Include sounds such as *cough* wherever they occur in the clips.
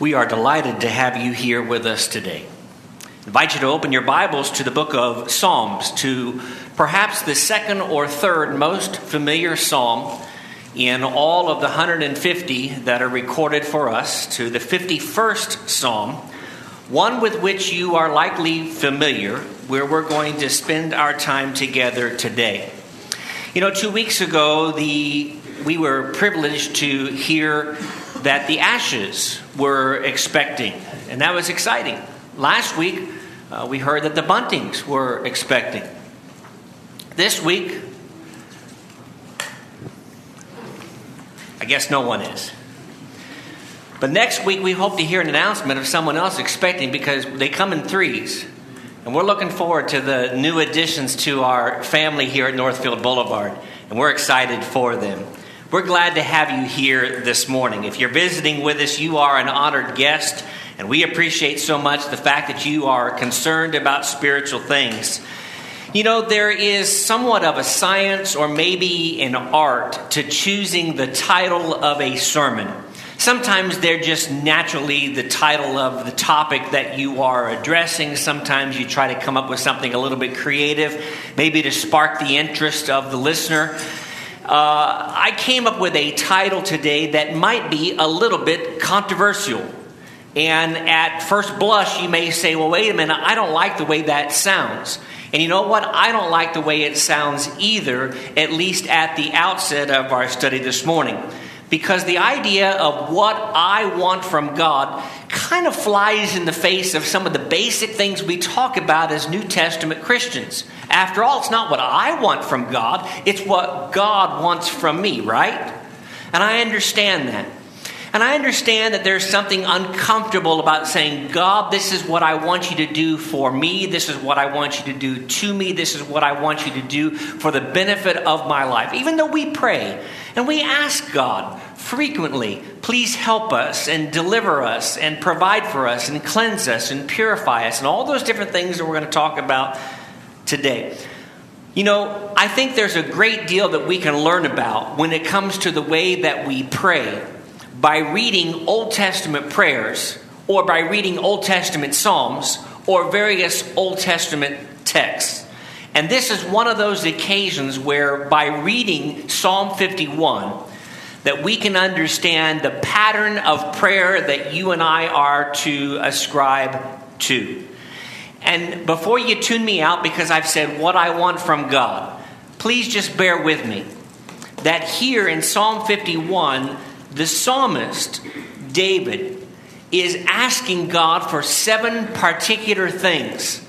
We are delighted to have you here with us today. I invite you to open your Bibles to the book of Psalms, to perhaps the second or third most familiar psalm in all of the 150 that are recorded for us, to the 51st psalm, one with which you are likely familiar, where we're going to spend our time together today. You know, two weeks ago, the, we were privileged to hear that the Ashes were expecting, and that was exciting. Last week, uh, we heard that the Buntings were expecting. This week, I guess no one is. But next week, we hope to hear an announcement of someone else expecting because they come in threes. And we're looking forward to the new additions to our family here at Northfield Boulevard. And we're excited for them. We're glad to have you here this morning. If you're visiting with us, you are an honored guest, and we appreciate so much the fact that you are concerned about spiritual things. You know, there is somewhat of a science or maybe an art to choosing the title of a sermon. Sometimes they're just naturally the title of the topic that you are addressing. Sometimes you try to come up with something a little bit creative, maybe to spark the interest of the listener. Uh, I came up with a title today that might be a little bit controversial. And at first blush, you may say, well, wait a minute, I don't like the way that sounds. And you know what? I don't like the way it sounds either, at least at the outset of our study this morning. Because the idea of what I want from God kind of flies in the face of some of the basic things we talk about as New Testament Christians. After all, it's not what I want from God, it's what God wants from me, right? And I understand that. And I understand that there's something uncomfortable about saying, God, this is what I want you to do for me. This is what I want you to do to me. This is what I want you to do for the benefit of my life. Even though we pray and we ask God frequently, please help us and deliver us and provide for us and cleanse us and purify us and all those different things that we're going to talk about today. You know, I think there's a great deal that we can learn about when it comes to the way that we pray by reading Old Testament prayers or by reading Old Testament Psalms or various Old Testament texts. And this is one of those occasions where by reading Psalm 51 that we can understand the pattern of prayer that you and I are to ascribe to. And before you tune me out because I've said what I want from God, please just bear with me that here in Psalm 51, the psalmist, David, is asking God for seven particular things.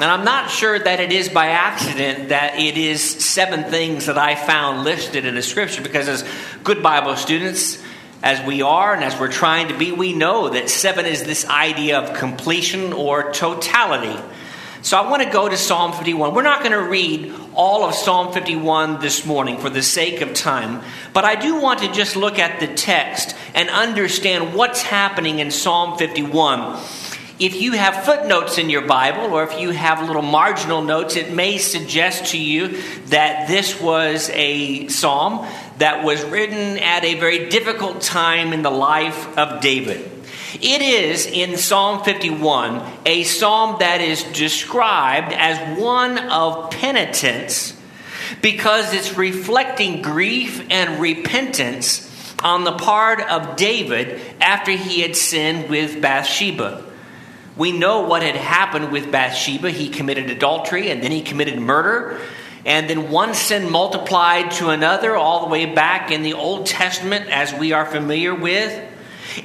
And I'm not sure that it is by accident that it is seven things that I found listed in the scripture, because as good Bible students, as we are and as we're trying to be, we know that seven is this idea of completion or totality. So I want to go to Psalm 51. We're not going to read all of Psalm 51 this morning for the sake of time, but I do want to just look at the text and understand what's happening in Psalm 51 if you have footnotes in your Bible or if you have little marginal notes, it may suggest to you that this was a psalm that was written at a very difficult time in the life of David. It is in Psalm 51 a psalm that is described as one of penitence because it's reflecting grief and repentance on the part of David after he had sinned with Bathsheba. We know what had happened with Bathsheba. He committed adultery and then he committed murder. And then one sin multiplied to another, all the way back in the Old Testament, as we are familiar with.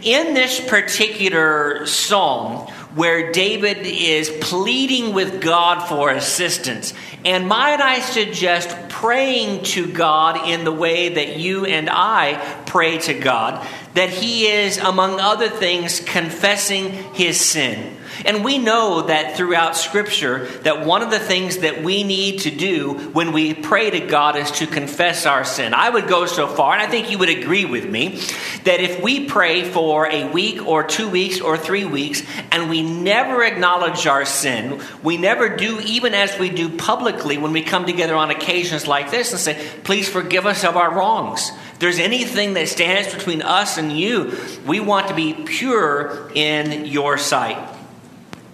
In this particular psalm, where David is pleading with God for assistance, and might I suggest praying to God in the way that you and I pray to God, that he is, among other things, confessing his sin. And we know that throughout Scripture that one of the things that we need to do when we pray to God is to confess our sin. I would go so far, and I think you would agree with me, that if we pray for a week or two weeks or three weeks and we never acknowledge our sin, we never do, even as we do publicly when we come together on occasions like this and say, Please forgive us of our wrongs. There's anything that stands between us and you, we want to be pure in your sight.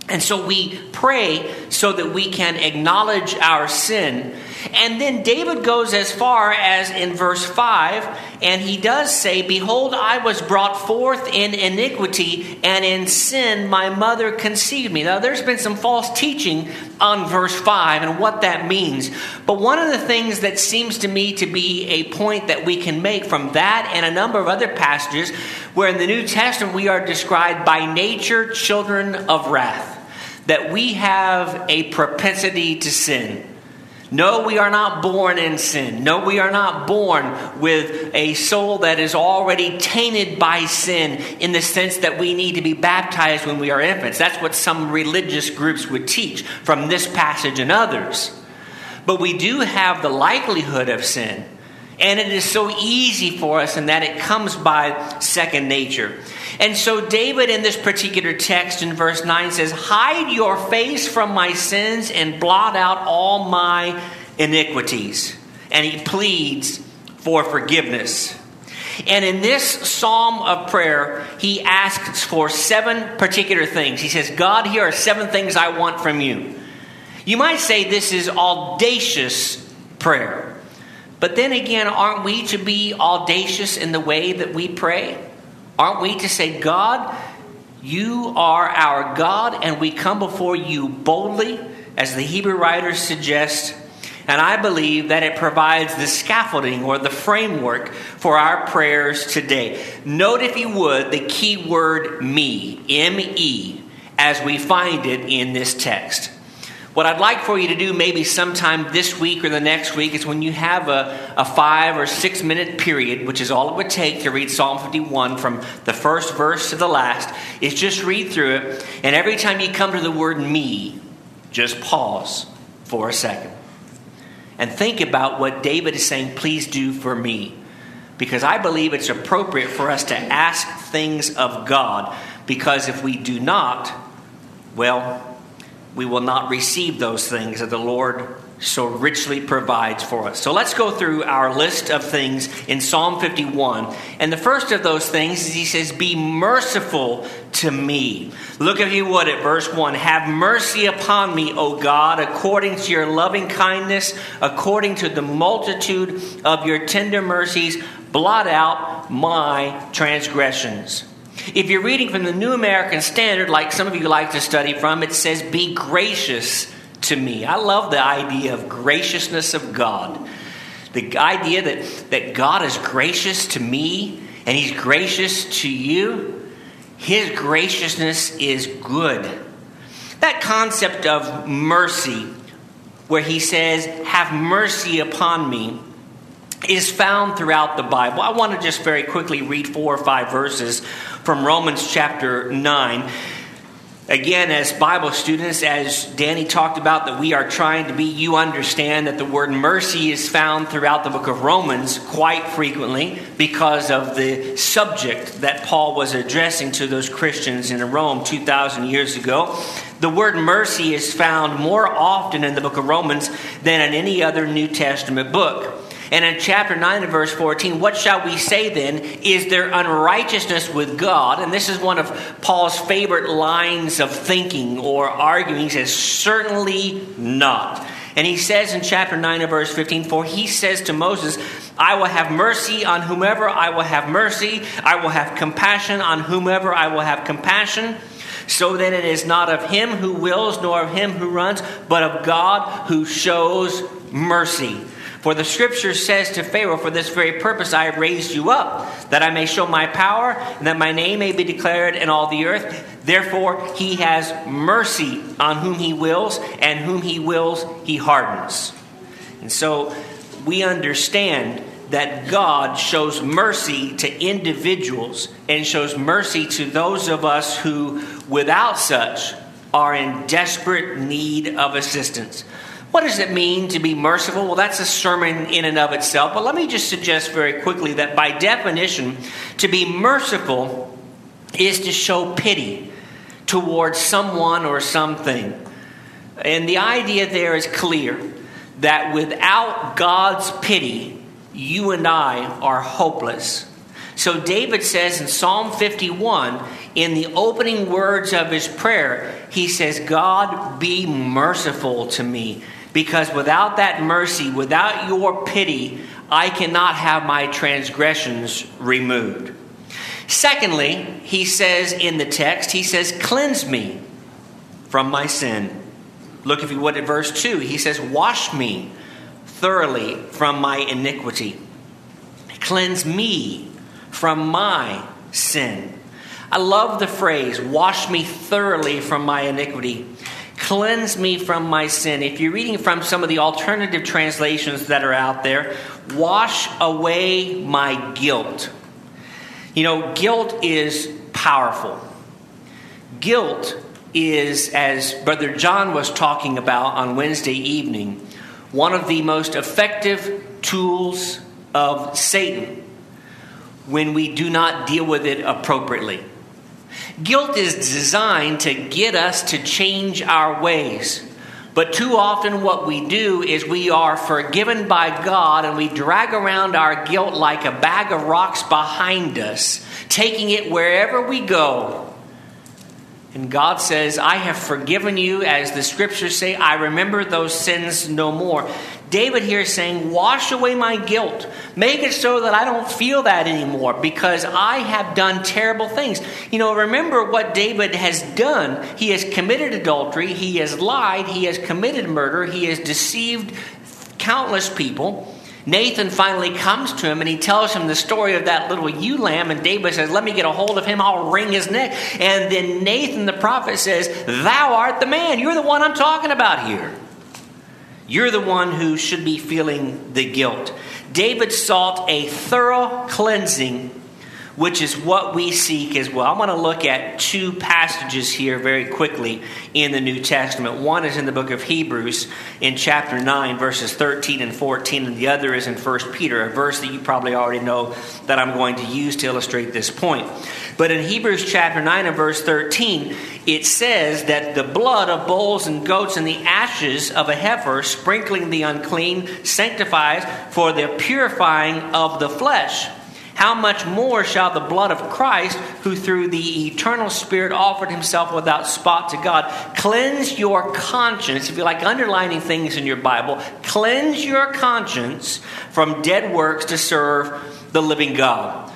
And so we pray so that we can acknowledge our sin. And then David goes as far as in verse 5, and he does say, Behold, I was brought forth in iniquity, and in sin my mother conceived me. Now, there's been some false teaching on verse 5 and what that means. But one of the things that seems to me to be a point that we can make from that and a number of other passages, where in the New Testament we are described by nature children of wrath that we have a propensity to sin. No, we are not born in sin. No, we are not born with a soul that is already tainted by sin in the sense that we need to be baptized when we are infants. That's what some religious groups would teach from this passage and others. But we do have the likelihood of sin. And it is so easy for us in that it comes by second nature. And so, David in this particular text in verse 9 says, Hide your face from my sins and blot out all my iniquities. And he pleads for forgiveness. And in this psalm of prayer, he asks for seven particular things. He says, God, here are seven things I want from you. You might say this is audacious prayer. But then again, aren't we to be audacious in the way that we pray? Aren't we to say, God, you are our God, and we come before you boldly, as the Hebrew writers suggest. And I believe that it provides the scaffolding or the framework for our prayers today. Note, if you would, the key word me, M E, as we find it in this text. What I'd like for you to do maybe sometime this week or the next week is when you have a, a five or six minute period, which is all it would take to read Psalm 51 from the first verse to the last, is just read through it. And every time you come to the word me, just pause for a second and think about what David is saying, please do for me. Because I believe it's appropriate for us to ask things of God, because if we do not, well, we will not receive those things that the Lord so richly provides for us. So let's go through our list of things in Psalm 51. And the first of those things is he says, Be merciful to me. Look, if you would, at verse 1 Have mercy upon me, O God, according to your loving kindness, according to the multitude of your tender mercies, blot out my transgressions. If you're reading from the New American Standard, like some of you like to study from, it says, Be gracious to me. I love the idea of graciousness of God. The idea that, that God is gracious to me and He's gracious to you. His graciousness is good. That concept of mercy, where He says, Have mercy upon me, is found throughout the Bible. I want to just very quickly read four or five verses from Romans chapter 9. Again, as Bible students, as Danny talked about, that we are trying to be, you understand that the word mercy is found throughout the book of Romans quite frequently because of the subject that Paul was addressing to those Christians in Rome 2,000 years ago. The word mercy is found more often in the book of Romans than in any other New Testament book. And in chapter 9 and verse 14, what shall we say then? Is there unrighteousness with God? And this is one of Paul's favorite lines of thinking or arguing. He says, Certainly not. And he says in chapter 9 and verse 15, For he says to Moses, I will have mercy on whomever I will have mercy. I will have compassion on whomever I will have compassion. So then it is not of him who wills nor of him who runs, but of God who shows mercy. For the scripture says to Pharaoh, For this very purpose I have raised you up, that I may show my power, and that my name may be declared in all the earth. Therefore he has mercy on whom he wills, and whom he wills he hardens. And so we understand that God shows mercy to individuals and shows mercy to those of us who, without such, are in desperate need of assistance. What does it mean to be merciful? Well, that's a sermon in and of itself. But let me just suggest very quickly that by definition, to be merciful is to show pity towards someone or something. And the idea there is clear that without God's pity, you and I are hopeless. So David says in Psalm 51, in the opening words of his prayer, he says, God, be merciful to me. Because without that mercy, without your pity, I cannot have my transgressions removed. Secondly, he says in the text, he says, Cleanse me from my sin. Look, if you would, at verse 2. He says, Wash me thoroughly from my iniquity. Cleanse me from my sin. I love the phrase, wash me thoroughly from my iniquity. Cleanse me from my sin. If you're reading from some of the alternative translations that are out there, wash away my guilt. You know, guilt is powerful. Guilt is, as Brother John was talking about on Wednesday evening, one of the most effective tools of Satan when we do not deal with it appropriately. Guilt is designed to get us to change our ways. But too often, what we do is we are forgiven by God and we drag around our guilt like a bag of rocks behind us, taking it wherever we go. And God says, I have forgiven you, as the scriptures say, I remember those sins no more. David here is saying, Wash away my guilt. Make it so that I don't feel that anymore because I have done terrible things. You know, remember what David has done. He has committed adultery, he has lied, he has committed murder, he has deceived countless people. Nathan finally comes to him and he tells him the story of that little ewe lamb. And David says, Let me get a hold of him, I'll wring his neck. And then Nathan the prophet says, Thou art the man. You're the one I'm talking about here. You're the one who should be feeling the guilt. David sought a thorough cleansing which is what we seek as well. I want to look at two passages here very quickly in the New Testament. One is in the book of Hebrews in chapter 9, verses 13 and 14, and the other is in 1 Peter, a verse that you probably already know that I'm going to use to illustrate this point. But in Hebrews chapter 9 and verse 13, it says that the blood of bulls and goats and the ashes of a heifer sprinkling the unclean sanctifies for the purifying of the flesh how much more shall the blood of Christ, who through the eternal Spirit offered himself without spot to God, cleanse your conscience? If you like underlining things in your Bible, cleanse your conscience from dead works to serve the living God.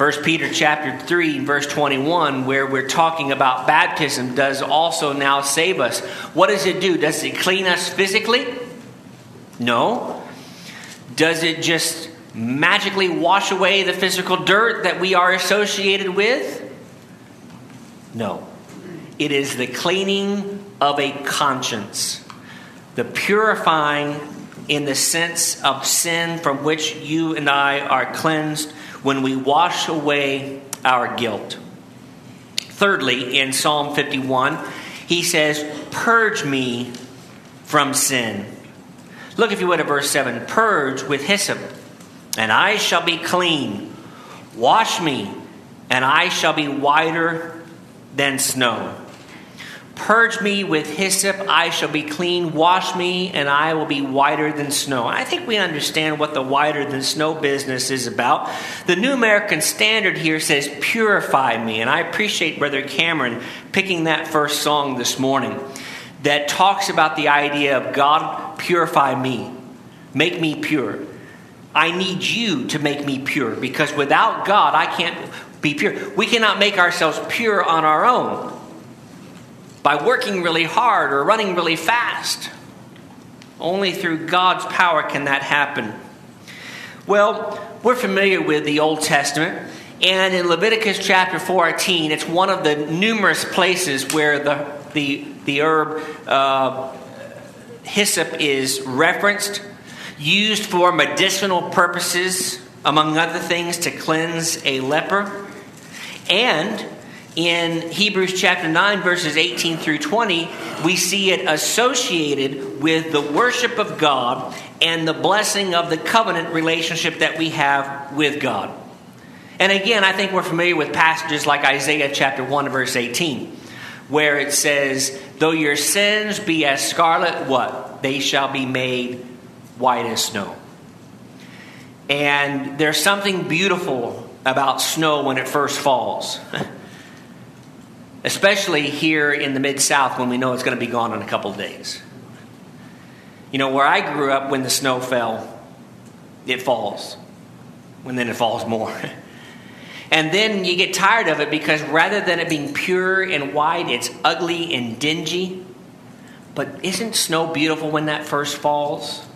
1 Peter chapter 3 verse 21 where we're talking about baptism does also now save us. What does it do? Does it clean us physically? No. Does it just magically wash away the physical dirt that we are associated with? No. It is the cleaning of a conscience, the purifying in the sense of sin from which you and I are cleansed when we wash away our guilt. Thirdly, in Psalm 51, he says, Purge me from sin. Look, if you would, at verse 7 Purge with hyssop and I shall be clean. Wash me, and I shall be whiter than snow. Purge me with hyssop, I shall be clean. Wash me, and I will be whiter than snow. I think we understand what the whiter than snow business is about. The New American Standard here says, Purify me. And I appreciate Brother Cameron picking that first song this morning that talks about the idea of God, purify me, make me pure. I need you to make me pure because without God, I can't be pure. We cannot make ourselves pure on our own by working really hard or running really fast. Only through God's power can that happen. Well, we're familiar with the Old Testament, and in Leviticus chapter 14, it's one of the numerous places where the, the, the herb uh, hyssop is referenced used for medicinal purposes, among other things, to cleanse a leper. And in Hebrews chapter 9, verses 18 through 20, we see it associated with the worship of God and the blessing of the covenant relationship that we have with God. And again, I think we're familiar with passages like Isaiah chapter 1, verse 18, where it says, Though your sins be as scarlet, what? They shall be made white as snow. And there's something beautiful about snow when it first falls. *laughs* Especially here in the Mid South when we know it's going to be gone in a couple of days. You know, where I grew up, when the snow fell, it falls. And then it falls more. *laughs* and then you get tired of it because rather than it being pure and white, it's ugly and dingy. But isn't snow beautiful when that first falls?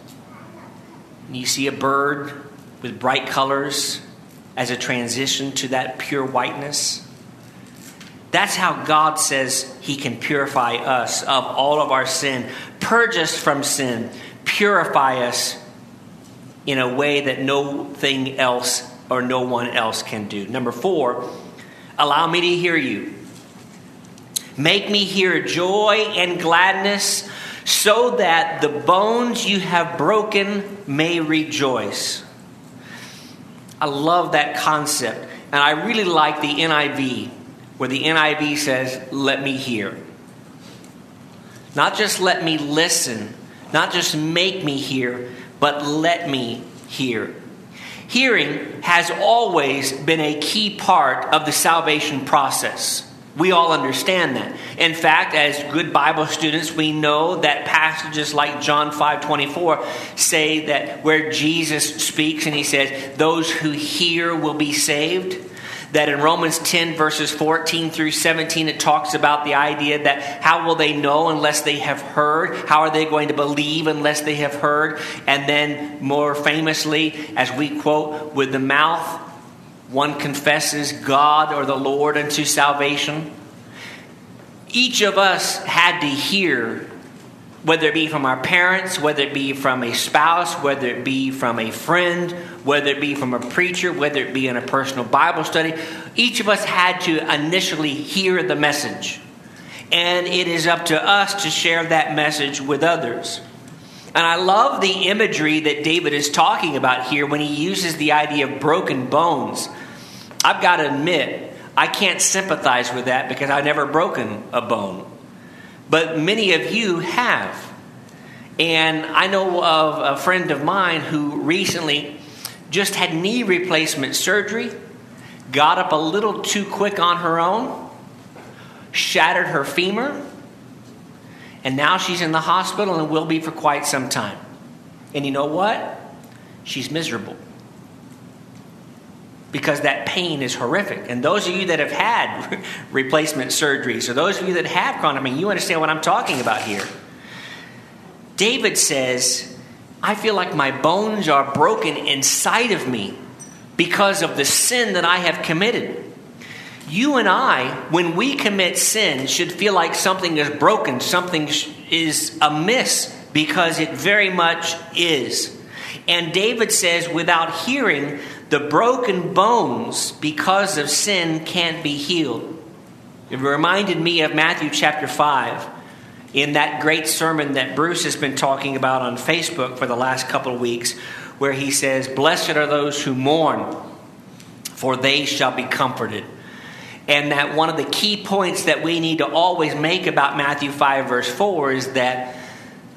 And you see a bird with bright colors as a transition to that pure whiteness. That's how God says He can purify us of all of our sin, purge us from sin, purify us in a way that nothing else or no one else can do. Number four, allow me to hear you. Make me hear joy and gladness so that the bones you have broken may rejoice. I love that concept. And I really like the NIV, where the NIV says, Let me hear. Not just let me listen, not just make me hear, but let me hear. Hearing has always been a key part of the salvation process. We all understand that. In fact, as good Bible students, we know that passages like John 5:24 say that where Jesus speaks and he says, "Those who hear will be saved." That in Romans 10 verses 14 through 17 it talks about the idea that how will they know unless they have heard? How are they going to believe unless they have heard? And then more famously, as we quote, with the mouth one confesses God or the Lord unto salvation. Each of us had to hear, whether it be from our parents, whether it be from a spouse, whether it be from a friend, whether it be from a preacher, whether it be in a personal Bible study, each of us had to initially hear the message. And it is up to us to share that message with others. And I love the imagery that David is talking about here when he uses the idea of broken bones. I've got to admit, I can't sympathize with that because I've never broken a bone. But many of you have. And I know of a friend of mine who recently just had knee replacement surgery, got up a little too quick on her own, shattered her femur, and now she's in the hospital and will be for quite some time. And you know what? She's miserable. Because that pain is horrific. And those of you that have had *laughs* replacement surgeries, or those of you that have chronic pain, you understand what I'm talking about here. David says, I feel like my bones are broken inside of me because of the sin that I have committed. You and I, when we commit sin, should feel like something is broken, something is amiss, because it very much is. And David says, without hearing, the broken bones, because of sin, can't be healed. It reminded me of Matthew chapter 5 in that great sermon that Bruce has been talking about on Facebook for the last couple of weeks, where he says, Blessed are those who mourn, for they shall be comforted. And that one of the key points that we need to always make about Matthew 5, verse 4 is that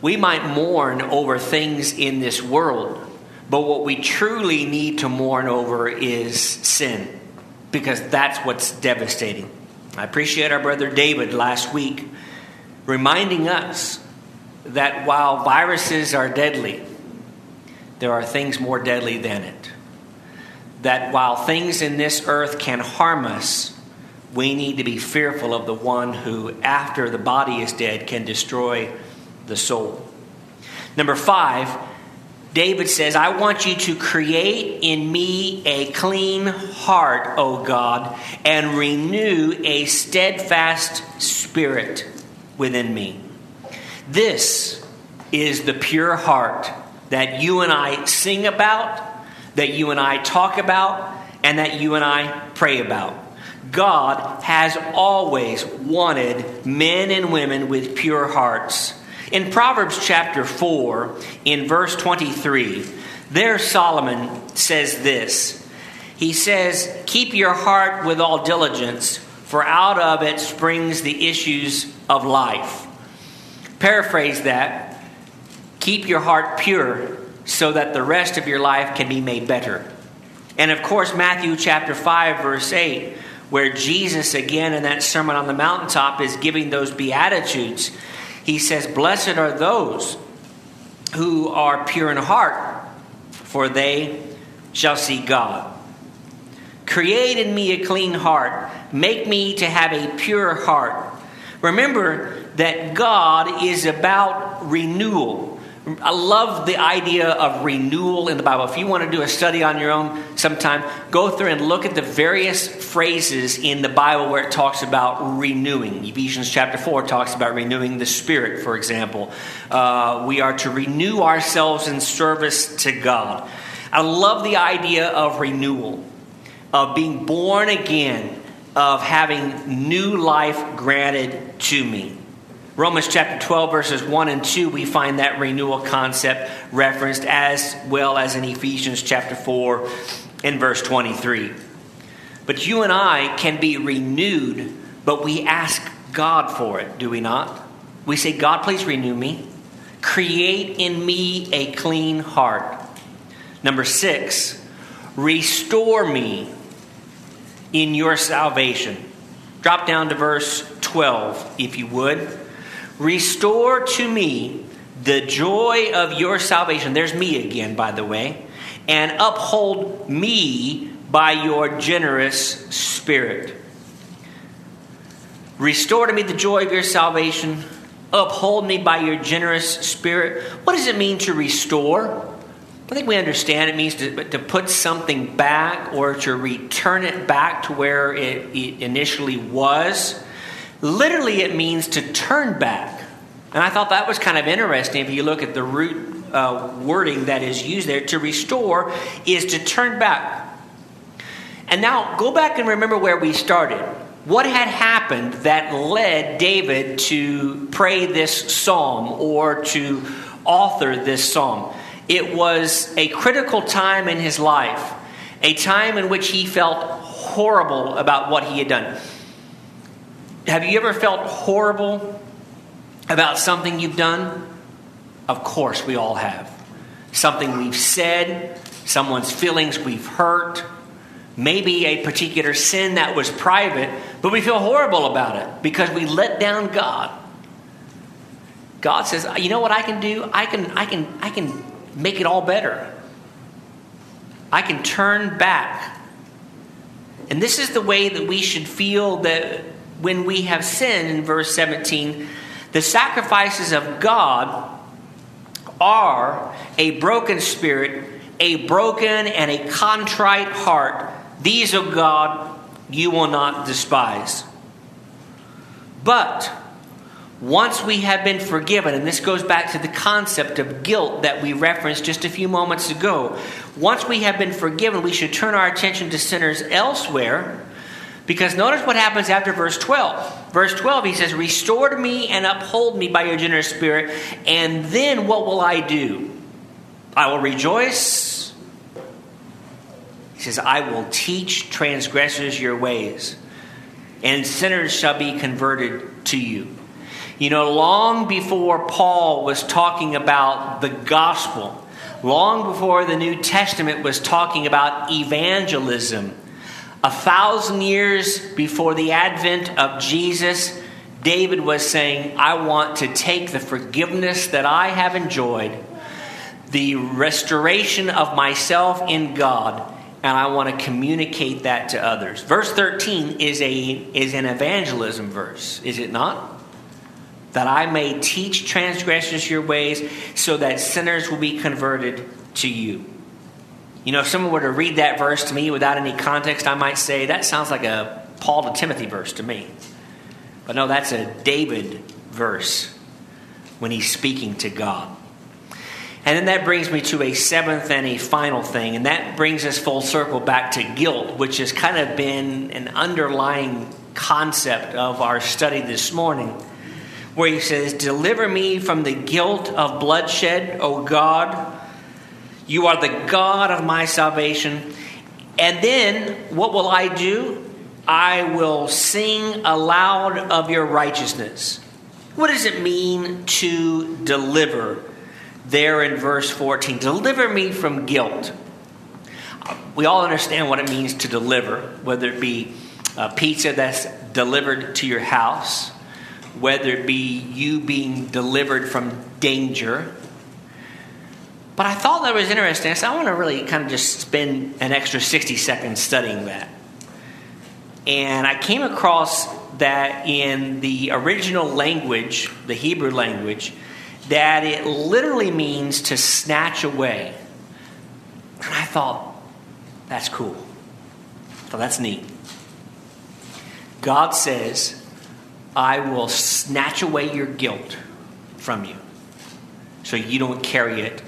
we might mourn over things in this world, but what we truly need to mourn over is sin, because that's what's devastating. I appreciate our brother David last week reminding us that while viruses are deadly, there are things more deadly than it. That while things in this earth can harm us, we need to be fearful of the one who, after the body is dead, can destroy the soul. Number five, David says, I want you to create in me a clean heart, O God, and renew a steadfast spirit within me. This is the pure heart that you and I sing about, that you and I talk about, and that you and I pray about. God has always wanted men and women with pure hearts. In Proverbs chapter 4, in verse 23, there Solomon says this. He says, Keep your heart with all diligence, for out of it springs the issues of life. Paraphrase that Keep your heart pure, so that the rest of your life can be made better. And of course, Matthew chapter 5, verse 8, where Jesus, again in that Sermon on the Mountaintop, is giving those Beatitudes. He says, Blessed are those who are pure in heart, for they shall see God. Create in me a clean heart. Make me to have a pure heart. Remember that God is about renewal. I love the idea of renewal in the Bible. If you want to do a study on your own sometime, go through and look at the various phrases in the Bible where it talks about renewing. Ephesians chapter 4 talks about renewing the Spirit, for example. Uh, we are to renew ourselves in service to God. I love the idea of renewal, of being born again, of having new life granted to me. Romans chapter 12, verses 1 and 2, we find that renewal concept referenced as well as in Ephesians chapter 4 and verse 23. But you and I can be renewed, but we ask God for it, do we not? We say, God, please renew me. Create in me a clean heart. Number six, restore me in your salvation. Drop down to verse 12, if you would. Restore to me the joy of your salvation. There's me again, by the way. And uphold me by your generous spirit. Restore to me the joy of your salvation. Uphold me by your generous spirit. What does it mean to restore? I think we understand it means to, to put something back or to return it back to where it, it initially was. Literally, it means to turn back. And I thought that was kind of interesting if you look at the root uh, wording that is used there. To restore is to turn back. And now go back and remember where we started. What had happened that led David to pray this psalm or to author this psalm? It was a critical time in his life, a time in which he felt horrible about what he had done. Have you ever felt horrible about something you've done? Of course, we all have. Something we've said, someone's feelings we've hurt, maybe a particular sin that was private, but we feel horrible about it because we let down God. God says, "You know what I can do? I can I can I can make it all better. I can turn back." And this is the way that we should feel that when we have sinned in verse 17, the sacrifices of God are a broken spirit, a broken and a contrite heart. These, O God, you will not despise. But once we have been forgiven, and this goes back to the concept of guilt that we referenced just a few moments ago. Once we have been forgiven, we should turn our attention to sinners elsewhere because notice what happens after verse 12. Verse 12, he says, Restore to me and uphold me by your generous spirit, and then what will I do? I will rejoice. He says, I will teach transgressors your ways, and sinners shall be converted to you. You know, long before Paul was talking about the gospel, long before the New Testament was talking about evangelism, a thousand years before the advent of Jesus, David was saying, I want to take the forgiveness that I have enjoyed, the restoration of myself in God, and I want to communicate that to others. Verse 13 is, a, is an evangelism verse, is it not? That I may teach transgressors your ways so that sinners will be converted to you. You know, if someone were to read that verse to me without any context, I might say, that sounds like a Paul to Timothy verse to me. But no, that's a David verse when he's speaking to God. And then that brings me to a seventh and a final thing, and that brings us full circle back to guilt, which has kind of been an underlying concept of our study this morning, where he says, Deliver me from the guilt of bloodshed, O God you are the God of my salvation. And then what will I do? I will sing aloud of your righteousness. What does it mean to deliver? there in verse 14 Deliver me from guilt. We all understand what it means to deliver, whether it be a pizza that's delivered to your house, whether it be you being delivered from danger. But I thought that was interesting. So I want to really kind of just spend an extra 60 seconds studying that. And I came across that in the original language, the Hebrew language, that it literally means to snatch away. And I thought, that's cool. So that's neat. God says, I will snatch away your guilt from you so you don't carry it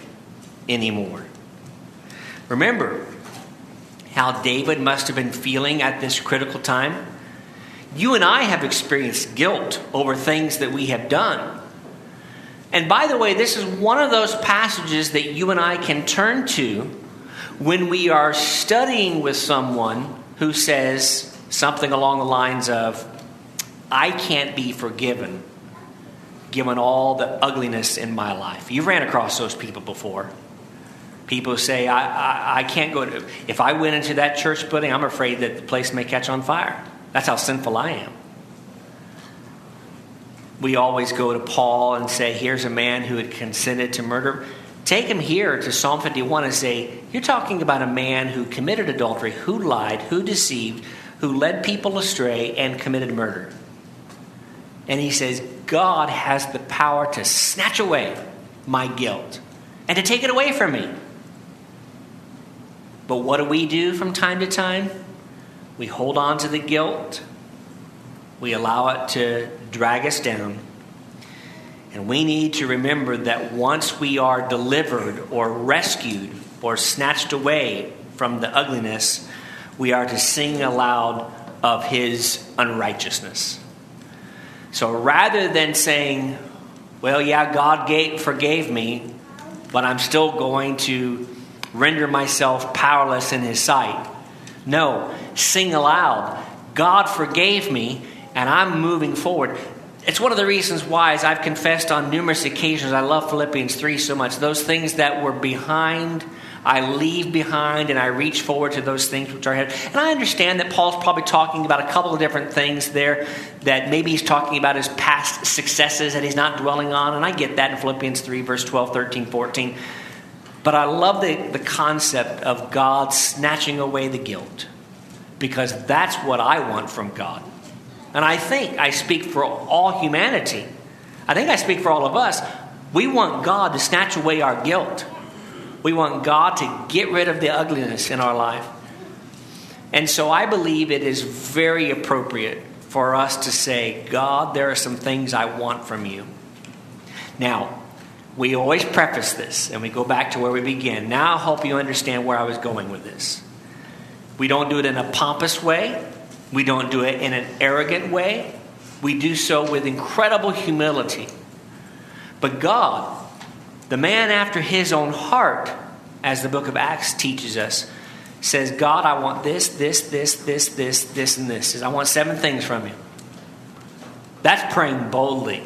anymore. Remember how David must have been feeling at this critical time? You and I have experienced guilt over things that we have done. And by the way, this is one of those passages that you and I can turn to when we are studying with someone who says something along the lines of, I can't be forgiven given all the ugliness in my life. You've ran across those people before. People say, I, I, I, can't go to, if I went into that church building, I'm afraid that the place may catch on fire. That's how sinful I am. We always go to Paul and say, here's a man who had consented to murder. Take him here to Psalm 51 and say, You're talking about a man who committed adultery, who lied, who deceived, who led people astray, and committed murder. And he says, God has the power to snatch away my guilt and to take it away from me. But what do we do from time to time? We hold on to the guilt, we allow it to drag us down. And we need to remember that once we are delivered or rescued or snatched away from the ugliness, we are to sing aloud of his unrighteousness. So rather than saying, well, yeah, God gave, forgave me, but I'm still going to render myself powerless in his sight. No, sing aloud. God forgave me, and I'm moving forward. It's one of the reasons why, as I've confessed on numerous occasions, I love Philippians 3 so much. Those things that were behind I leave behind and I reach forward to those things which are ahead. And I understand that Paul's probably talking about a couple of different things there that maybe he's talking about his past successes that he's not dwelling on. And I get that in Philippians 3, verse 12, 13, 14. But I love the, the concept of God snatching away the guilt because that's what I want from God. And I think I speak for all humanity. I think I speak for all of us. We want God to snatch away our guilt. We want God to get rid of the ugliness in our life. And so I believe it is very appropriate for us to say, God, there are some things I want from you. Now, we always preface this and we go back to where we began. Now I hope you understand where I was going with this. We don't do it in a pompous way, we don't do it in an arrogant way. We do so with incredible humility. But God, the man after his own heart, as the book of Acts teaches us, says, God, I want this, this, this, this, this, this, and this. Says, I want seven things from you. That's praying boldly.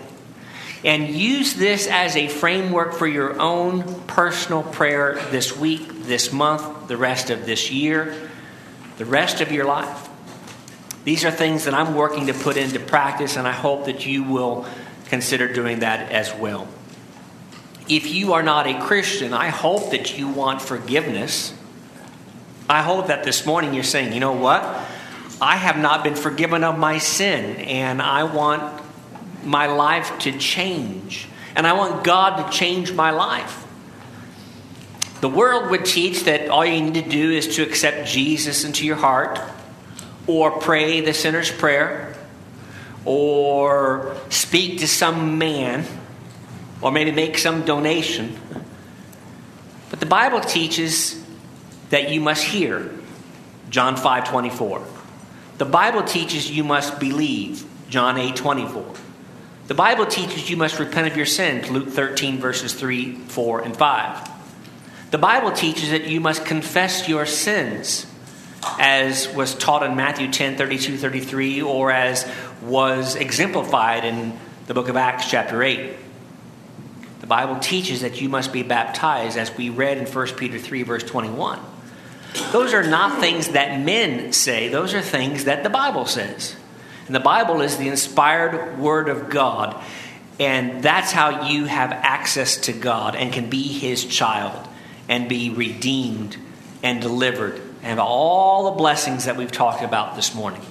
And use this as a framework for your own personal prayer this week, this month, the rest of this year, the rest of your life. These are things that I'm working to put into practice, and I hope that you will consider doing that as well. If you are not a Christian, I hope that you want forgiveness. I hope that this morning you're saying, you know what? I have not been forgiven of my sin, and I want my life to change. And I want God to change my life. The world would teach that all you need to do is to accept Jesus into your heart, or pray the sinner's prayer, or speak to some man or maybe make some donation. But the Bible teaches that you must hear. John 5 24. The Bible teaches you must believe. John 8 24. The Bible teaches you must repent of your sins. Luke 13, verses 3, 4, and 5. The Bible teaches that you must confess your sins, as was taught in Matthew 10, 32, 33, or as was exemplified in the book of Acts, chapter 8. The Bible teaches that you must be baptized, as we read in 1 Peter 3, verse 21. Those are not things that men say, those are things that the Bible says. And the Bible is the inspired Word of God. And that's how you have access to God and can be His child and be redeemed and delivered and all the blessings that we've talked about this morning.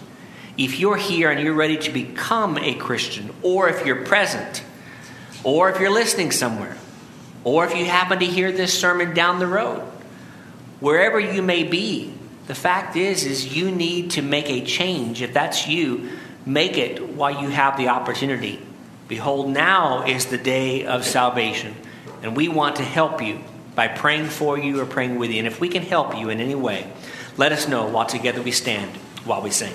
If you're here and you're ready to become a Christian, or if you're present, or if you're listening somewhere, or if you happen to hear this sermon down the road, wherever you may be, the fact is is you need to make a change. If that's you, make it while you have the opportunity. Behold, now is the day of salvation, and we want to help you by praying for you or praying with you. And if we can help you in any way, let us know while together we stand while we sing.